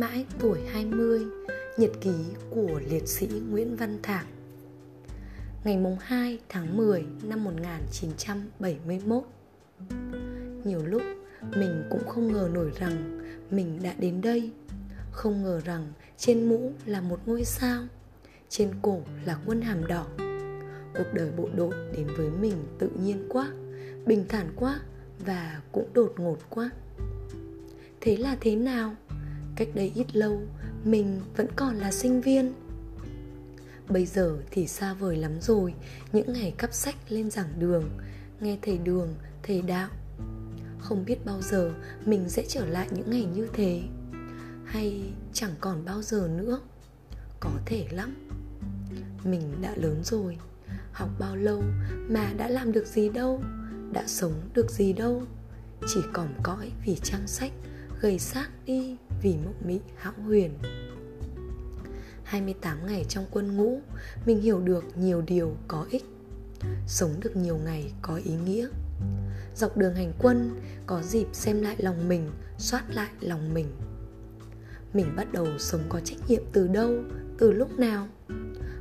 mãi tuổi 20 Nhật ký của liệt sĩ Nguyễn Văn Thạc. Ngày mùng 2 tháng 10 năm 1971 Nhiều lúc mình cũng không ngờ nổi rằng mình đã đến đây. Không ngờ rằng trên mũ là một ngôi sao, Trên cổ là quân hàm đỏ. Cuộc đời bộ đội đến với mình tự nhiên quá, Bình thản quá Và cũng đột ngột quá. Thế là thế nào? Cách đây ít lâu, mình vẫn còn là sinh viên. Bây giờ thì xa vời lắm rồi, những ngày cắp sách lên giảng đường, nghe thầy đường, thầy đạo. Không biết bao giờ mình sẽ trở lại những ngày như thế. Hay chẳng còn bao giờ nữa. Có thể lắm. Mình đã lớn rồi. Học bao lâu mà đã làm được gì đâu, đã sống được gì đâu. Chỉ còn cõi vì trang sách gầy xác đi vì mộng mị hão huyền. 28 ngày trong quân ngũ, Mình hiểu được nhiều điều có ích, Sống được nhiều ngày có ý nghĩa. Dọc đường hành quân, Có dịp xem lại lòng mình, Soát lại lòng mình. Mình bắt đầu sống có trách nhiệm từ đâu, Từ lúc nào?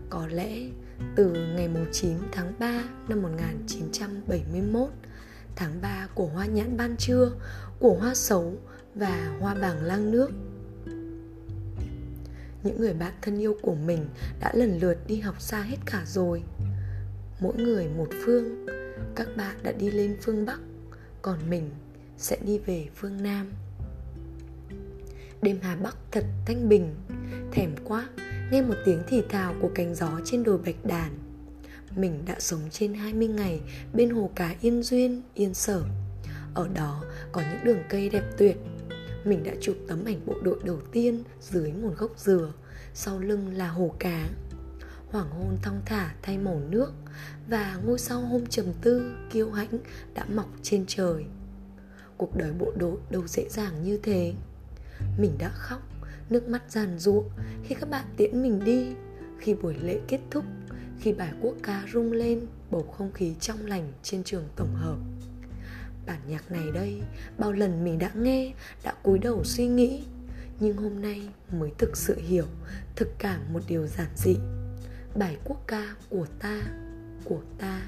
Có lẽ từ ngày 9 tháng 3 năm 1971 Tháng 3 của hoa nhãn ban trưa, Của hoa sấu và hoa bảng lang nước. Những người bạn thân yêu của mình đã lần lượt đi học xa hết cả rồi. Mỗi người một phương các bạn đã đi lên phương bắc còn mình sẽ đi về phương nam. Đêm hà bắc thật thanh bình thèm quá nghe một tiếng thì thào của cánh gió trên đồi bạch đàn. Mình đã sống trên 20 ngày bên hồ cá Yên Duyên, Yên Sở. Ở đó có những đường cây đẹp tuyệt, mình đã chụp tấm ảnh bộ đội đầu tiên dưới một gốc dừa, sau lưng là hồ cá. Hoàng hôn thong thả thay màu nước và ngôi sao hôm trầm tư, kiêu hãnh đã mọc trên trời. Cuộc đời bộ đội đâu dễ dàng như thế? Mình đã khóc, nước mắt giàn ruộng khi các bạn tiễn mình đi. Khi buổi lễ kết thúc, khi bài quốc ca rung lên, bầu không khí trong lành trên trường tổng hợp bản nhạc này đây, bao lần mình đã nghe, đã cúi đầu suy nghĩ. Nhưng hôm nay mới thực sự hiểu, thực cảm một điều giản dị. Bài quốc ca của ta của ta.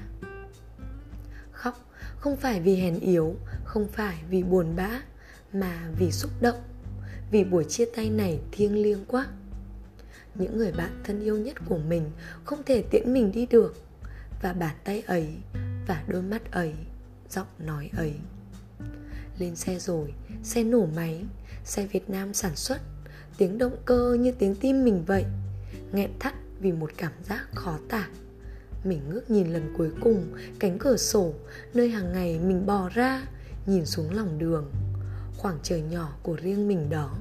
Khóc, không phải vì hèn yếu, không phải vì buồn bã, mà vì xúc động, vì buổi chia tay này thiêng liêng quá. Những người bạn thân yêu nhất của mình không thể tiễn mình đi được, và bàn tay ấy và đôi mắt ấy giọng nói ấy. Lên xe rồi, xe nổ máy, xe việt nam sản xuất, tiếng động cơ như tiếng tim mình vậy. Nghẹn thắt vì một cảm giác khó tả. Mình ngước nhìn lần cuối cùng, cánh cửa sổ, nơi hàng ngày mình bò ra, nhìn xuống lòng đường. Khoảng trời nhỏ của riêng mình đó.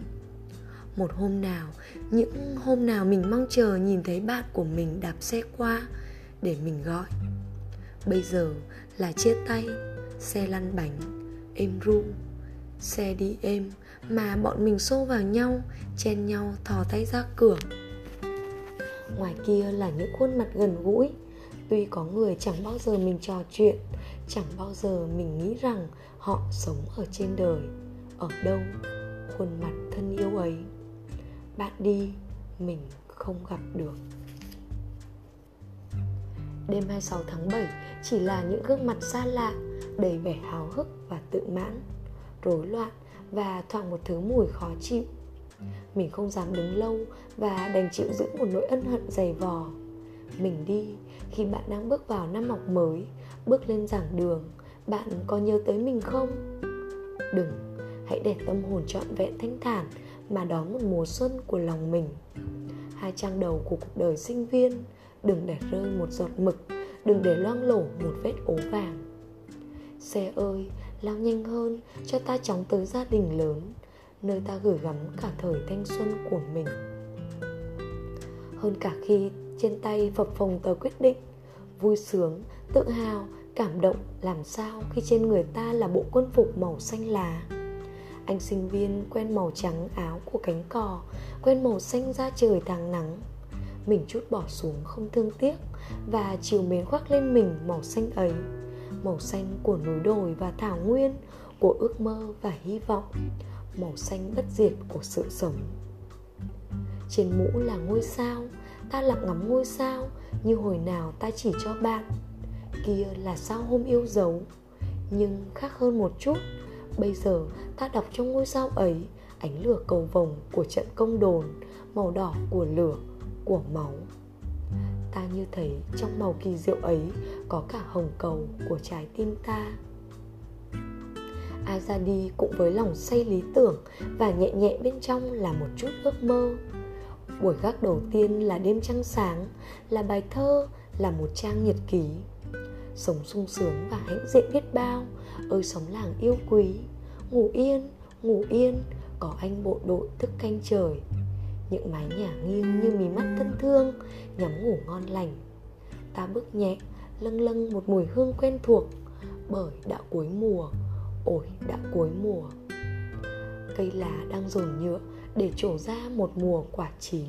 Một hôm nào, những hôm nào mình mong chờ nhìn thấy bạn của mình đạp xe qua để mình gọi. Bây giờ là chia tay xe lăn bánh êm ru. Xe đi êm mà bọn mình xô vào nhau chen nhau thò tay ra cửa. Ngoài kia là những khuôn mặt gần gũi. Tuy có người chẳng bao giờ mình trò chuyện chẳng bao giờ mình nghĩ rằng họ sống ở trên đời. Ở đâu khuôn mặt thân yêu ấy? Bạn đi mình không gặp được. Đêm 26 tháng 7 chỉ là những gương mặt xa lạ, đầy vẻ háo hức và tự mãn, rối loạn và thoảng một thứ mùi khó chịu. Mình không dám đứng lâu và đành chịu giữ một nỗi ân hận dày vò. Mình đi khi bạn đang bước vào năm học mới, bước lên giảng đường, bạn có nhớ tới mình không? Đừng, hãy để tâm hồn trọn vẹn thanh thản mà đón một mùa xuân của lòng mình. Hai trang đầu của cuộc đời sinh viên, đừng để rơi một giọt mực đừng để loang lổ một vết ố vàng xe ơi, lao nhanh hơn, cho ta chóng tới gia đình lớn, nơi ta gửi gắm cả thời thanh xuân của mình. Hơn cả khi trên tay phập phồng tờ quyết định, vui sướng, tự hào, cảm động làm sao khi trên người ta là bộ quân phục màu xanh lá. Anh sinh viên quen màu trắng áo của cánh cò, quen màu xanh da trời tháng nắng. Mình chút bỏ xuống không thương tiếc và chiều mến khoác lên mình màu xanh ấy màu xanh của núi đồi và thảo nguyên của ước mơ và hy vọng màu xanh bất diệt của sự sống. Trên mũ là ngôi sao Ta lặng ngắm ngôi sao Như hồi nào ta chỉ cho bạn. Kia là sao hôm yêu dấu Nhưng khác hơn một chút Bây giờ ta đọc trong ngôi sao ấy Ánh lửa cầu vồng của trận công đồn Màu đỏ của lửa, của máu. Ta như thấy trong màu kỳ diệu ấy Có cả hồng cầu của trái tim ta. Azadi cũng với lòng say lý tưởng Và nhẹ nhẹ bên trong là một chút ước mơ. Buổi gác đầu tiên là đêm trăng sáng Là bài thơ, là một trang nhật ký. Sống sung sướng và hãnh diện biết bao Ơi sống làng yêu quý. Ngủ yên, ngủ yên Có anh bộ đội thức canh trời. Những mái nhà nghiêng như mí mắt thân thương Nhắm ngủ ngon lành. Ta bước nhẹ, lâng lâng một mùi hương quen thuộc Bởi đã cuối mùa ôi đã cuối mùa. Cây lá đang dồn nhựa để trổ ra một mùa quả chín.